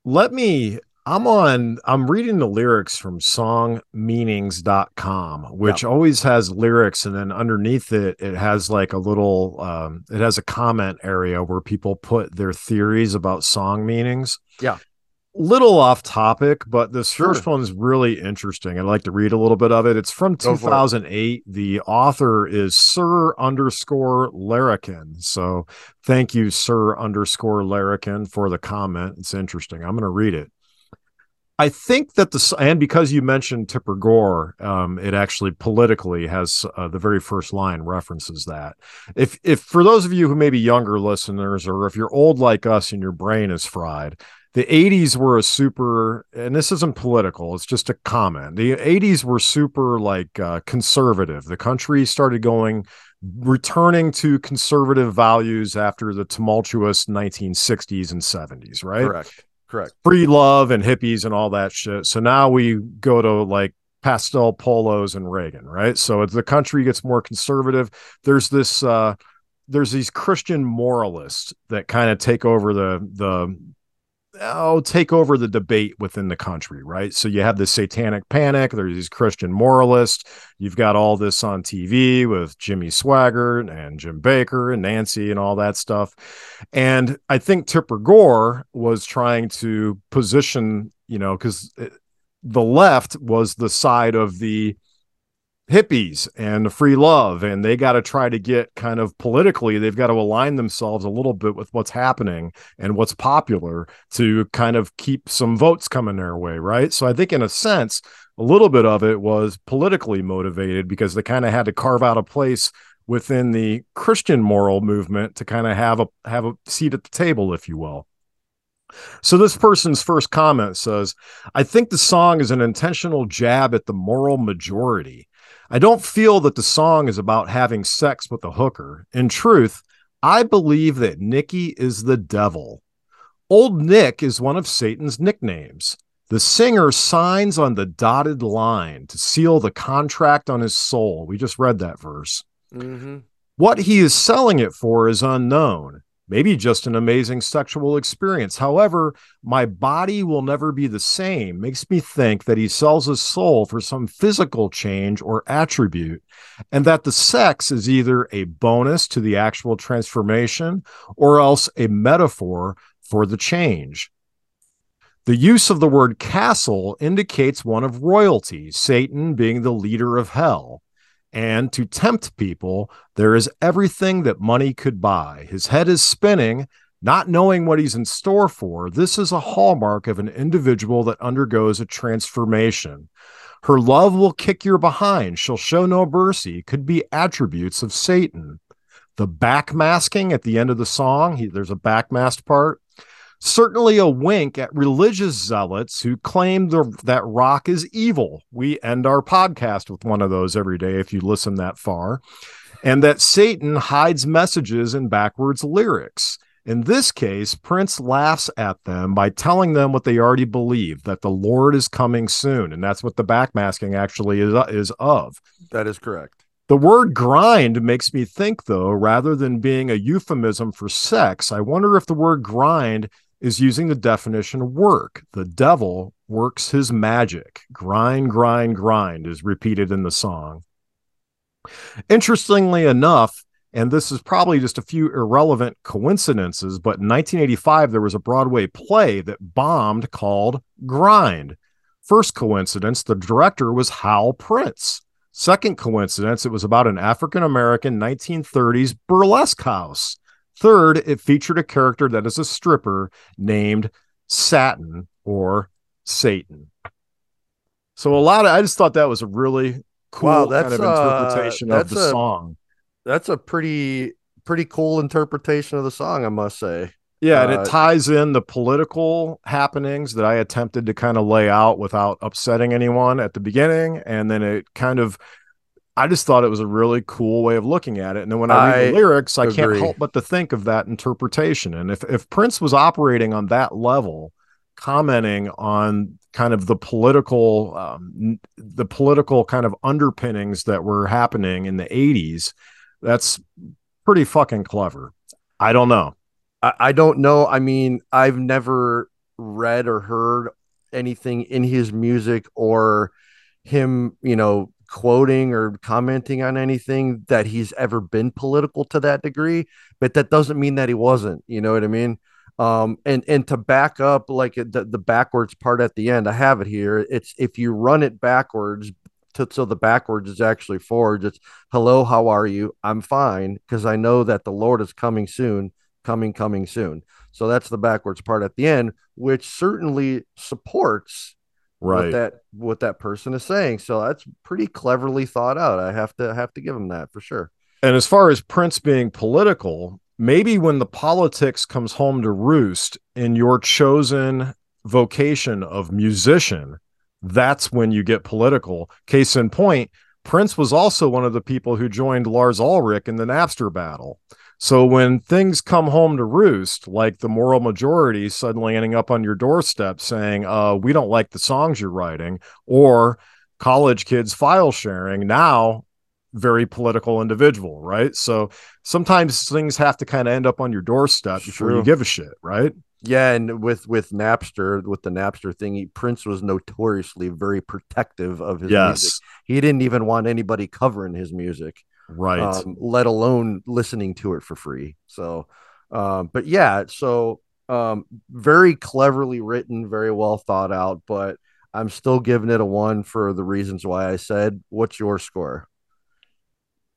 let me. I'm on. I'm reading the lyrics from songmeanings.com, which always has lyrics, and then underneath it, it has like a little. Um, it has a comment area where people put their theories about song meanings. Yeah. Little off topic, but this Sure. first one's really interesting. I'd like to read a little bit of it. It's from Go for it. 2008. The author is Sir underscore Larrikin. So thank you, Sir underscore Larrikin, for the comment. It's interesting. I'm going to read it. I think that the and because you mentioned Tipper Gore, um, it actually politically has uh, the very first line references that. If if for those of you who may be younger listeners, or if you're old like us and your brain is fried, the 80s were a super and this isn't political it's just a comment the 80s were super like uh, conservative the country started going returning to conservative values after the tumultuous 1960s and 70s right Correct. Correct. free love and hippies and all that shit so now we go to like pastel polos and reagan right so as the country gets more conservative there's this uh there's these christian moralists that kind of take over the the oh take over the debate within the country right? So you have this satanic panic there's these christian moralists you've got all this on tv with jimmy swaggart and jim bakker and nancy and all that stuff. And i think tipper gore was trying to position you know because eh, the left was the side of the hippies and free love and they got to try to get kind of politically they've got to align themselves a little bit with what's happening and what's popular to kind of keep some votes coming their way right so i think in a sense a little bit of it was politically motivated because they kind of had to carve out a place within the christian moral movement to kind of have a have a seat at the table if you will so this person's first comment says, I think the song is an intentional jab at the moral majority. I don't feel that the song is about having sex with a hooker. In truth, I believe that Nicky is the devil. Old Nick is one of Satan's nicknames. The singer signs on the dotted line to seal the contract on his soul. We just read that verse. Mm-hmm. What he is selling it for is unknown. Maybe just an amazing sexual experience. However, my body will never be the same. Makes me think that he sells his soul for some physical change or attribute, and that the sex is either a bonus to the actual transformation or else a metaphor for the change. The use of the word castle indicates one of royalty, Satan being the leader of hell. And to tempt people, there is everything that money could buy. His head is spinning, not knowing what he's in store for. This is a hallmark of an individual that undergoes a transformation. Her love will kick your behind. She'll show no mercy, could be attributes of Satan. The backmasking at the end of the song, he, there's a backmasked part certainly a wink at religious zealots who claim the, that rock is evil. We end our podcast with one of those every day if you listen that far. And that Satan hides messages in backwards lyrics. In this case, Prince laughs at them by telling them what they already believe that the Lord is coming soon. And that's what the backmasking actually is, is of. That is correct. The word grind makes me think, though, rather than being a euphemism for sex, I wonder if the word grind is using the definition of work. The devil works his magic. Grind, grind, grind is repeated in the song. Interestingly enough, and this is probably just a few irrelevant coincidences, but in 1985, there was a Broadway play that bombed called Grind. First coincidence, the director was Hal Prince. Second coincidence, it was about an African American 1930s burlesque house. Third, it featured a character that is a stripper named Satin or Satan. So a lot of I just thought that was a really cool Wow, that's, kind of uh, interpretation of the a- song. That's a pretty pretty cool interpretation of the song, I must say. Yeah, and uh, it ties in the political happenings that I attempted to kind of lay out without upsetting anyone at the beginning. And then it kind of, I just thought it was a really cool way of looking at it. And then when I read the lyrics, I can't help but to think of that interpretation. And if, if Prince was operating on that level, commenting on kind of the political, um, the political kind of underpinnings that were happening in the 80s, that's pretty fucking clever. I don't know. I, I don't know. I mean, I've never read or heard anything in his music or him, you know, quoting or commenting on anything that he's ever been political to that degree, but that doesn't mean that he wasn't, you know what I mean? Um, and and to back up like the, the backwards part at the end, I have it here. It's if you run it backwards to so the backwards is actually forwards. It's hello, how are you? I'm fine because I know that the Lord is coming soon coming coming soon so that's the backwards part at the end which certainly supports Right. what that what that person is saying so that's pretty cleverly thought out i have to have to give him that for sure And as far as Prince being political, maybe when the politics comes home to roost in your chosen vocation of musician, that's when you get political. Case in point, Prince was also one of the people who joined Lars Ulrich in the Napster battle. So when things come home to roost, like the moral majority suddenly ending up on your doorstep saying, uh, we don't like the songs you're writing, or college kids file sharing, now very political individual, right? So sometimes things have to kind of end up on your doorstep before you give a shit, right? yeah and with with napster with the napster thing prince was notoriously very protective of his music yes, he didn't even want anybody covering his music right. um, let alone listening to it for free. So, um, but yeah, so um, very cleverly written, very well thought out, but I'm still giving it a one for the reasons why I said. What's your score?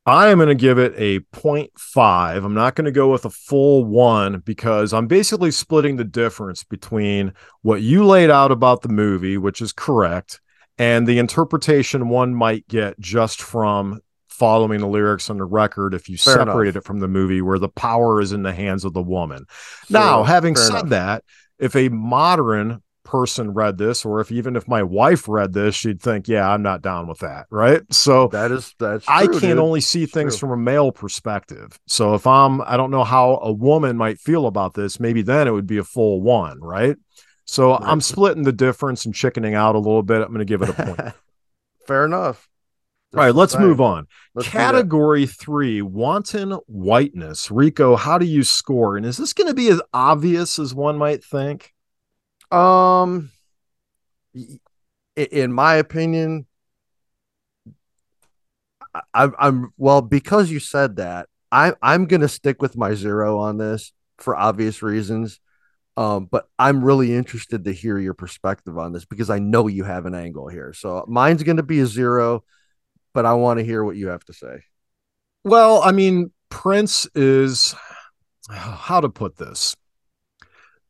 I am going to give it a 0.5. I'm not going to go with a full one because I'm basically splitting the difference between what you laid out about the movie, which is correct, and the interpretation one might get just from following the lyrics on the record if you Fair separated enough. it from the movie where the power is in the hands of the woman. Now, So, having fair said enough. that, if a modern person read this, or if even if my wife read this, she'd think, yeah, I'm not down with that. Right. So that is that's I true, can dude. only see It's things true. from a male perspective. So if I'm, I don't know how a woman might feel about this, maybe then it would be a full one. Right. So I'm splitting the difference and chickening out a little bit. I'm going to give it a point. <laughs> Fair enough. All right, let's move on. Let's. Category three, wanton whiteness. Rico, how do you score? And is this going to be as obvious as one might think? Um, in my opinion, I, I'm- well because you said that. I I'm gonna stick with my zero on this for obvious reasons. Um, but I'm really interested to hear your perspective on this because I know you have an angle here. So mine's gonna be a zero, but I want to hear what you have to say. Well, I mean, Prince is how to put this.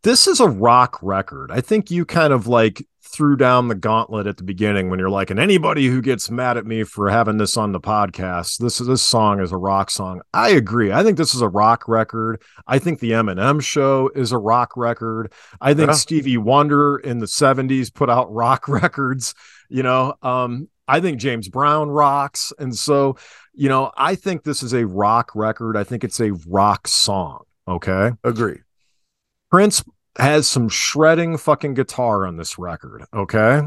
This is a rock record. I think you kind of like threw down the gauntlet at the beginning when you're like, and anybody who gets mad at me for having this on the podcast, this this song is a rock song. I agree. I think this is a rock record. I think the Eminem show is a rock record. I think Yeah. Stevie Wonder in the 70s put out rock <laughs> records, you know. Um I think James Brown rocks and so, you know, I think this is a rock record. I think it's a rock song, okay? Agree. Prince has some shredding fucking guitar on this record, okay?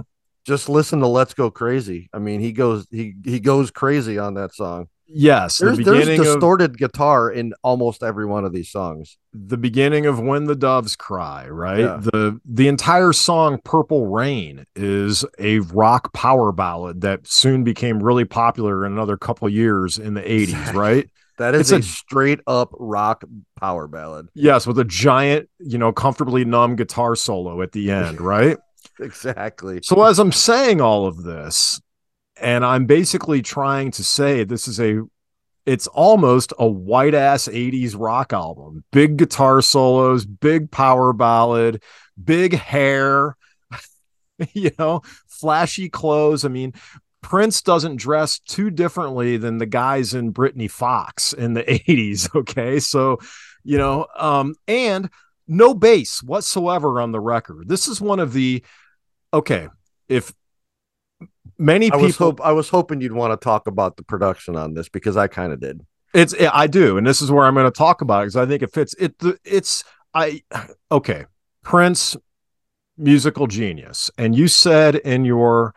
Just listen to "Let's Go Crazy." I mean, he goes he he goes crazy on that song. Yes, There's the there's beginning of distorted guitar in almost every one of these songs. the beginning of when the doves cry, right? Yeah. The the entire song Purple Rain is a rock power ballad that soon became really popular in another couple years in the 80s, right? That is It's a, a- straight up rock power ballad. Yes, with a giant, you know, comfortably numb guitar solo at the end, right? <laughs> Exactly. So as I'm saying all of this, and I'm basically trying to say this is a it's almost a white ass 80s rock album. Big guitar solos, big power ballad, big hair, <laughs> you know, flashy clothes. I mean, Prince doesn't dress too differently than the guys in Britny Fox in the <laughs> 80s, okay? So, you know, um and no bass whatsoever on the record. This is one of the okay, if many I people was hope I was hoping you'd want to talk about the production on this because I kind of did. It's I do, and this is where I'm going to talk about it because I think it fits. It the it's I <sighs> okay. Prince, musical genius, and you said in your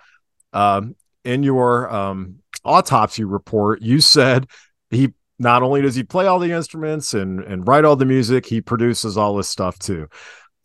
um in your um autopsy report, you said he not only does he play all the instruments and and write all the music, he produces all this stuff too.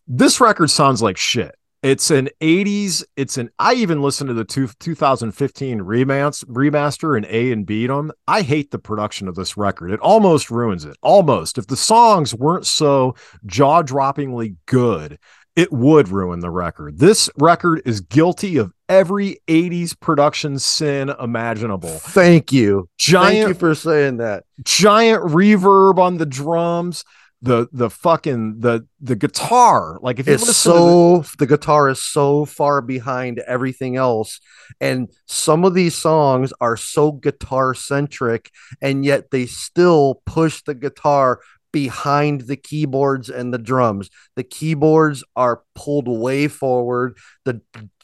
This record sounds like shit. It's an 80s. It's an. I even listened to the two, 2015 remaster, remaster and A and beat them. I hate the production of this record. It almost ruins it. Almost. If the songs weren't so jaw droppingly good, it would ruin the record. This record is guilty of every 80s production sin imaginable. Thank you. Giant Thank you for saying that. giant reverb on the drums the the fucking the the guitar like if you It's so the guitar is so far behind everything else, and some of these songs are so guitar centric, and yet they still push the guitar behind the keyboards and the drums. The keyboards are pulled way forward. The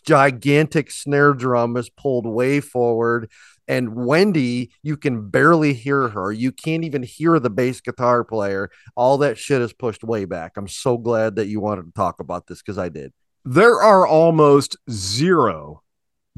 gigantic snare drum is pulled way forward. And Wendy, you can barely hear her. You can't even hear the bass guitar player. All that shit is pushed way back. I'm so glad that you wanted to talk about this because I did. there are almost zero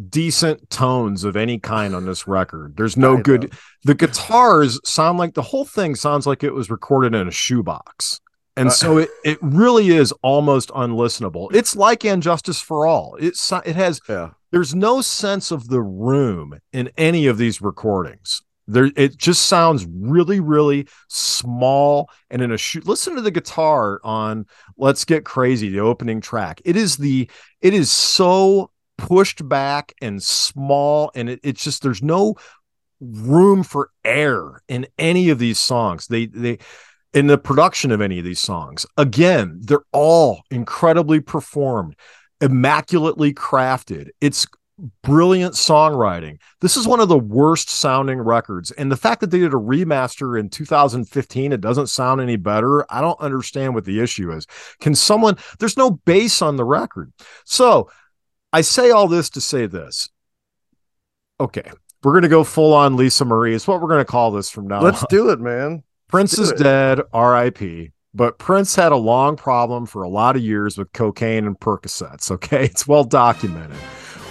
decent tones of any kind on this record there's no I know. good the guitars sound like the whole thing sounds like it was recorded in a shoebox and Uh, so it, it really is almost unlistenable it's like And Justice for All it's it has Yeah. There's no sense of the room in any of these recordings. There it just sounds really really small and in a shoot listen to the guitar on let's get crazy the opening track. It is the it is so pushed back and small and it, it's just there's no room for air in any of these songs. They they in the production of any of these songs. Again they're all incredibly performed immaculately crafted it's brilliant songwriting this is one of the worst sounding records and the fact that they did a remaster in 2015 it doesn't sound any better i don't understand what the issue is can someone there's no bass on the record so i say all this to say this okay we're going to go full on lisa marie it's what we're going to call this from now on. Let's on. do it, man. Prince is dead, RIP. But Prince had a long problem for a lot of years with cocaine and Percocets. Okay, <laughs> it's well documented.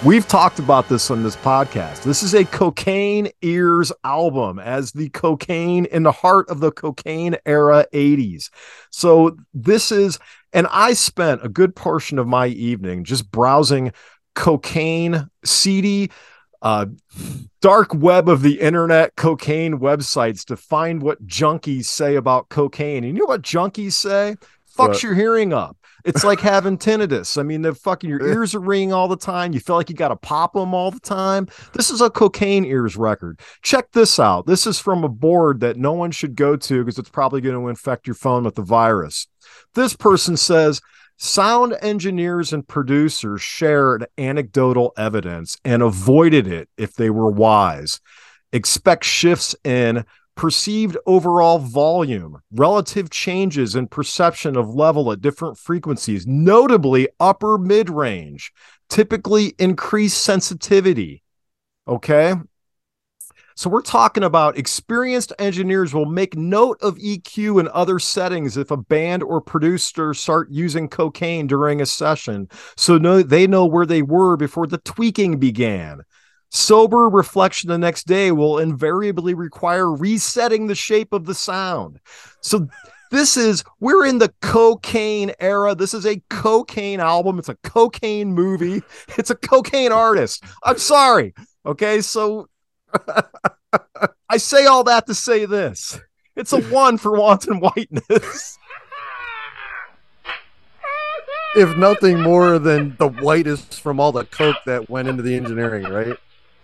We've talked about this on this podcast. This is a Cocaine Ears album, as the cocaine in the heart of the cocaine era 80s. So, this is, and I spent a good portion of my evening just browsing cocaine, seedy, uh, dark web of the internet cocaine websites to find what junkies say about cocaine. And you know what junkies say? Fucks What? your hearing up. It's like <laughs> having tinnitus. I mean, the fucking your ears are ringing all the time. You feel like you got to pop them all the time. This is a cocaine ears record. Check this out. This is from a board that no one should go to because it's probably going to infect your phone with the virus. This person says sound engineers and producers shared anecdotal evidence and avoided it if they were wise. Expect shifts in perceived overall volume, relative changes in perception of level at different frequencies, notably upper mid range, typically increased sensitivity. Okay. So we're talking about experienced engineers will make note of EQ and other settings if a band or producer start using cocaine during a session, so no, they know where they were before the tweaking began. Sober reflection the next day will invariably require resetting the shape of the sound. So this is we're in the cocaine era. This is a cocaine album. It's a cocaine movie. It's a cocaine artist. I'm sorry. Okay, so I say all that to say this. It's a one for wanton whiteness. if nothing more than the whitest from all the coke that went into the engineering, right?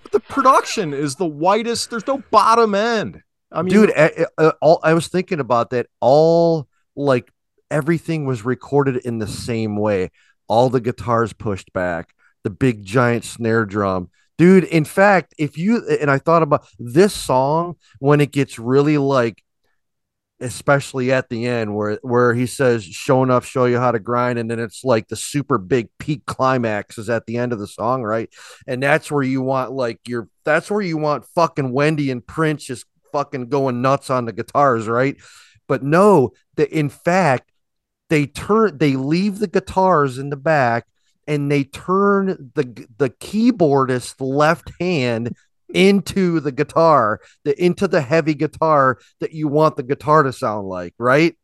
But the production is the whitest. There's no bottom end. I mean, Dude, I, I, all, I was thinking about that. All like everything was recorded in the same way. All the guitars pushed back, the big giant snare drum. Dude, in fact, if you and I thought about this song when it gets really like especially at the end where where he says show enough show you how to grind and then it's like the super big peak climax is at the end of the song right? And that's where you want like your that's where you want fucking wendy and prince just fucking going nuts on the guitars right? But no that in fact they turn they leave the guitars in the back and they turn the the keyboardist left hand into the guitar, the into the heavy guitar that you want the guitar to sound like, right?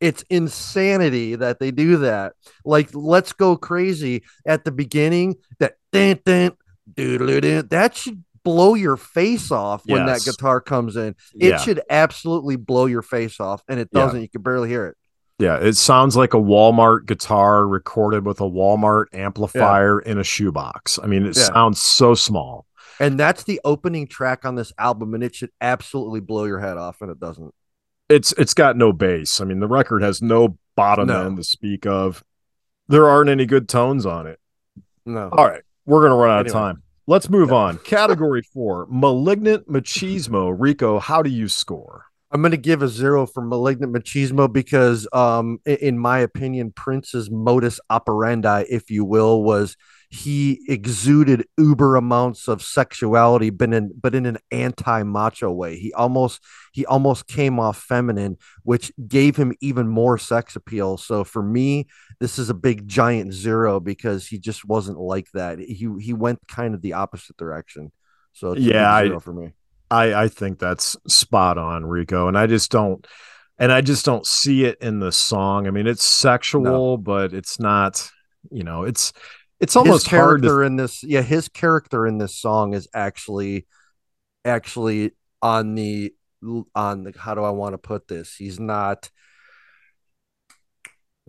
It's insanity that they do that. Like, let's go crazy at the beginning. That dun, dun, doodle-doo, that should blow your face off when Yes. that guitar comes in. It Yeah. should absolutely blow your face off, and it doesn't. You can barely hear it. Yeah, it sounds like a Walmart guitar recorded with a Walmart amplifier in a shoebox. I mean, it Yeah. sounds so small. And that's the opening track on this album, and it should absolutely blow your head off, and it doesn't. It's it's got no bass. I mean, the record has no bottom No. end to speak of. There aren't any good tones on it. No. All right, we're gonna run out of time. Let's move on. Category four: malignant machismo. Rico, how do you score? I'm going to give a zero for Malignant Machismo because, um, in my opinion, Prince's modus operandi, if you will, was he exuded uber amounts of sexuality, but in but in an anti-macho way. He almost he almost came off feminine, which gave him even more sex appeal. So for me, this is a big giant zero because he just wasn't like that. He he went kind of the opposite direction. So it's a big Yeah, I- zero for me. I I think that's spot on, Rico, and I just don't, and I just don't see it in the song. I mean, it's sexual, but it's not. You know, it's it's almost his hard to character in this yeah his character in this song is actually actually on the on the how do i want to put this he's not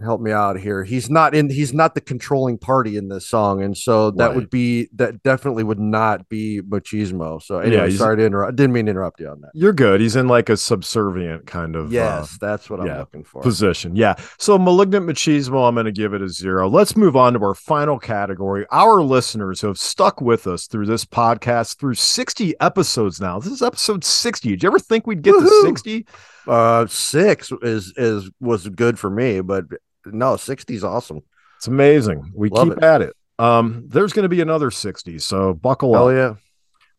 help me out here he's not in he's not the controlling party in this song and so that Right. would be that definitely would not be machismo so Yeah, anyway he's- sorry to interrupt didn't mean to interrupt you on that You're good. He's in like a subservient kind of uh, yes that's what i'm yeah, looking for position. Yeah. So malignant machismo, I'm going to give it a zero. Let's move on to our final category. Our listeners who have stuck with us through this podcast through 60 episodes now. This is episode 60. Did you ever think we'd get to 60? uh six is is was good for me but no 60's awesome It's amazing. We Love keep it. at it. Um, there's going to be another 60, so buckle oh up. yeah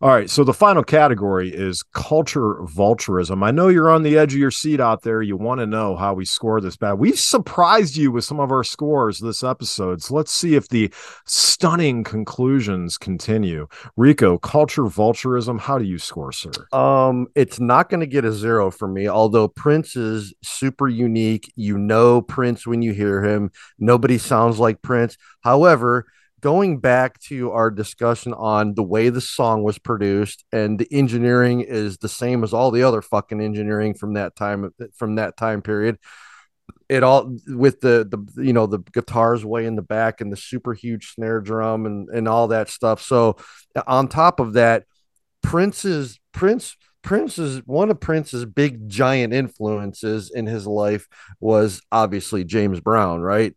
All right, so the final category is culture vulturism. I know you're on the edge of your seat out there. You want to know how we score this bad. We've surprised you with some of our scores this episode. So let's see if the stunning conclusions continue. Rico, culture vulturism, how do you score, sir? Um, it's not going to get a zero for me. Although Prince is super unique, you know Prince when you hear him. Nobody sounds like Prince. However, going back to our discussion on the way the song was produced and the engineering is the same as all the other fucking engineering from that time from that time period. It all with the the you know the guitars way in the back and the super huge snare drum and and all that stuff. So on top of that prince's prince prince's one of prince's big giant influences in his life was obviously james brown right?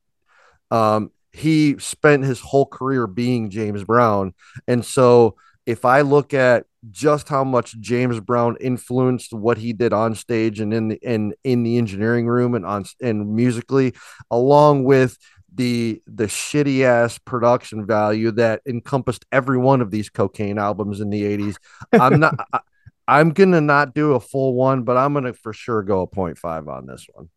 Um he spent his whole career being James Brown. And so if I look at just how much James Brown influenced what he did on stage and in the in in the engineering room and on and musically, along with the the shitty ass production value that encompassed every one of these cocaine albums in the 80s. I'm not <laughs> I, I'm gonna not do a full one, but I'm gonna for sure go a 0.5 on this one.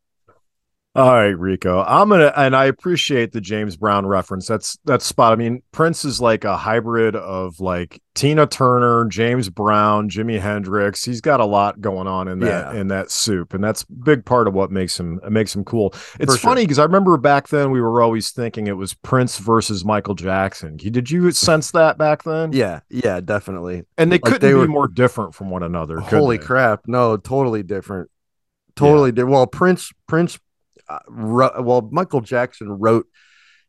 All right, Rico. I'm gonna and I appreciate the James Brown reference. That's that's spot. I mean, Prince is like a hybrid of like Tina Turner, James Brown, Jimi Hendrix. He's got a lot going on in that Yeah. in that soup, and that's big part of what makes him makes him cool. It's For funny because I remember back then we were always thinking it was Prince versus Michael Jackson. Did you sense that back then? Yeah, yeah, definitely. and they Like, couldn't they be were- more different from one another. Holy crap! No, totally different. Totally different. Well, Prince, Prince, Uh, well, Michael Jackson wrote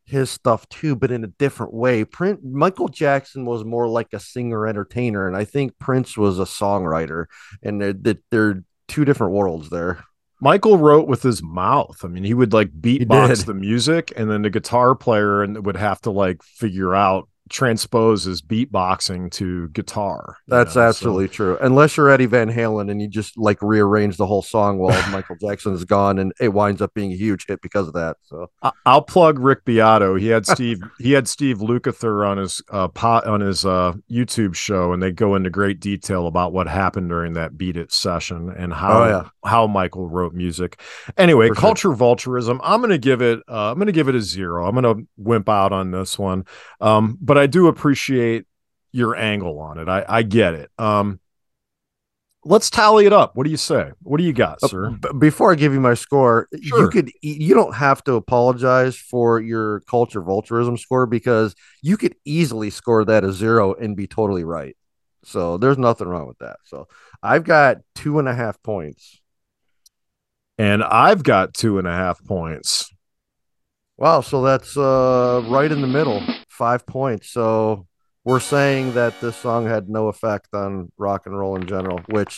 his stuff too, but in a different way. Prince, Michael Jackson was more like a singer entertainer, and I think Prince was a songwriter, and they're they're, they're two different worlds there. Michael wrote with his mouth. I mean, he would like beatbox the music, and then the guitar player and would have to like figure out transpose his beatboxing to guitar. you That's know, so- absolutely true. Unless you're Eddie Van Halen and you just like rearrange the whole song while <laughs> Michael Jackson is gone, and it winds up being a huge hit because of that. So I'll plug Rick Beato. He had Steve. <laughs> he had Steve Lukather on his uh pot on his uh YouTube show, and they go into great detail about what happened during that Beat It session and how Oh, yeah. how Michael wrote music. Anyway, For sure. culture vulturism. I'm gonna give it. Uh, I'm gonna give it a zero. I'm gonna wimp out on this one. Um, but I do appreciate your angle on it. I I get it. Um. Let's tally it up. What do you say? What do you got, Uh, sir? before I give you my score, you could you don't have to apologize for your culture vulturism score because you could easily score that a zero and be totally right. So there's nothing wrong with that. So I've got two and a half points. And I've got two and a half points. Wow, so that's uh right in the middle, five points. So we're saying that this song had no effect on rock and roll in general, which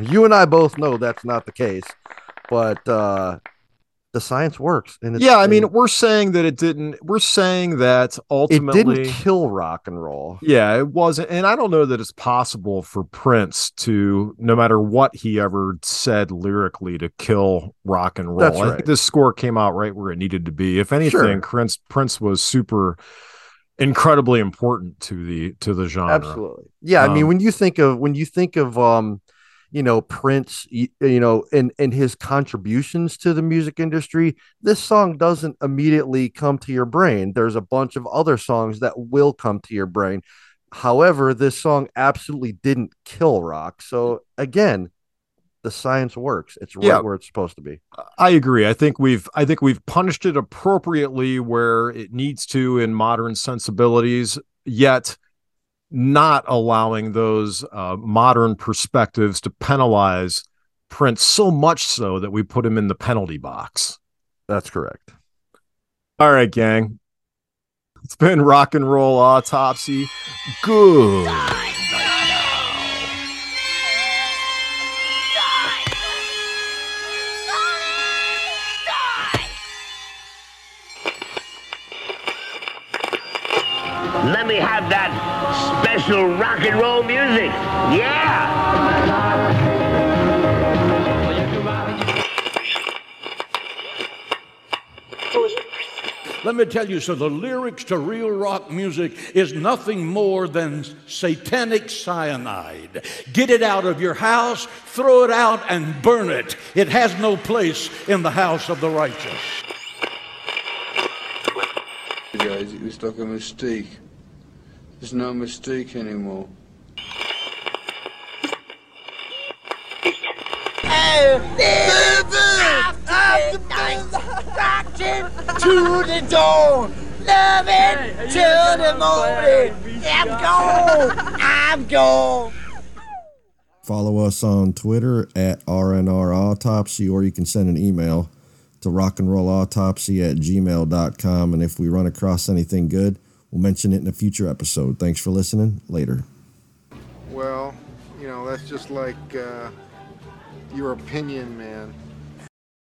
you and I both know that's not the case. But uh the science works, and it's, yeah, I mean, we're saying that it didn't. We're saying that ultimately it didn't kill rock and roll. yeah, it wasn't. And I don't know that it's possible for Prince to, no matter what he ever said lyrically, to kill rock and roll. That's I think this score came out right where it needed to be. If anything, Sure. Prince Prince was super incredibly important to the to the genre. Absolutely. Yeah, I mean Um, when you think of when you think of um you know Prince you, you know and and his contributions to the music industry, this song doesn't immediately come to your brain. There's a bunch of other songs that will come to your brain. However, this song absolutely didn't kill rock. So again, the science works. It's right Yeah. where it's supposed to be. I agree. I think we've I think we've punished it appropriately where it needs to in modern sensibilities, yet not allowing those uh, modern perspectives to penalize Prince so much so that we put him in the penalty box. That's correct. All right, gang. It's been rock and roll autopsy. Good. Let me have that special rock and roll music. Yeah! Let me tell you, so the lyrics to real rock music is nothing more than satanic cyanide. Get it out of your house, throw it out, and burn it. It has no place in the house of the righteous. Guys, it was like a mistake. There's no mistake anymore. to the dawn, loving till the morning. I'm gone, I'm gone. Follow us on Twitter at RNR Autopsy, or you can send an email to rockandrollautopsy at gmail.com. And if we run across anything good, we'll mention it in a future episode. Thanks for listening. Later. Well, you know, that's just like uh, your opinion, man.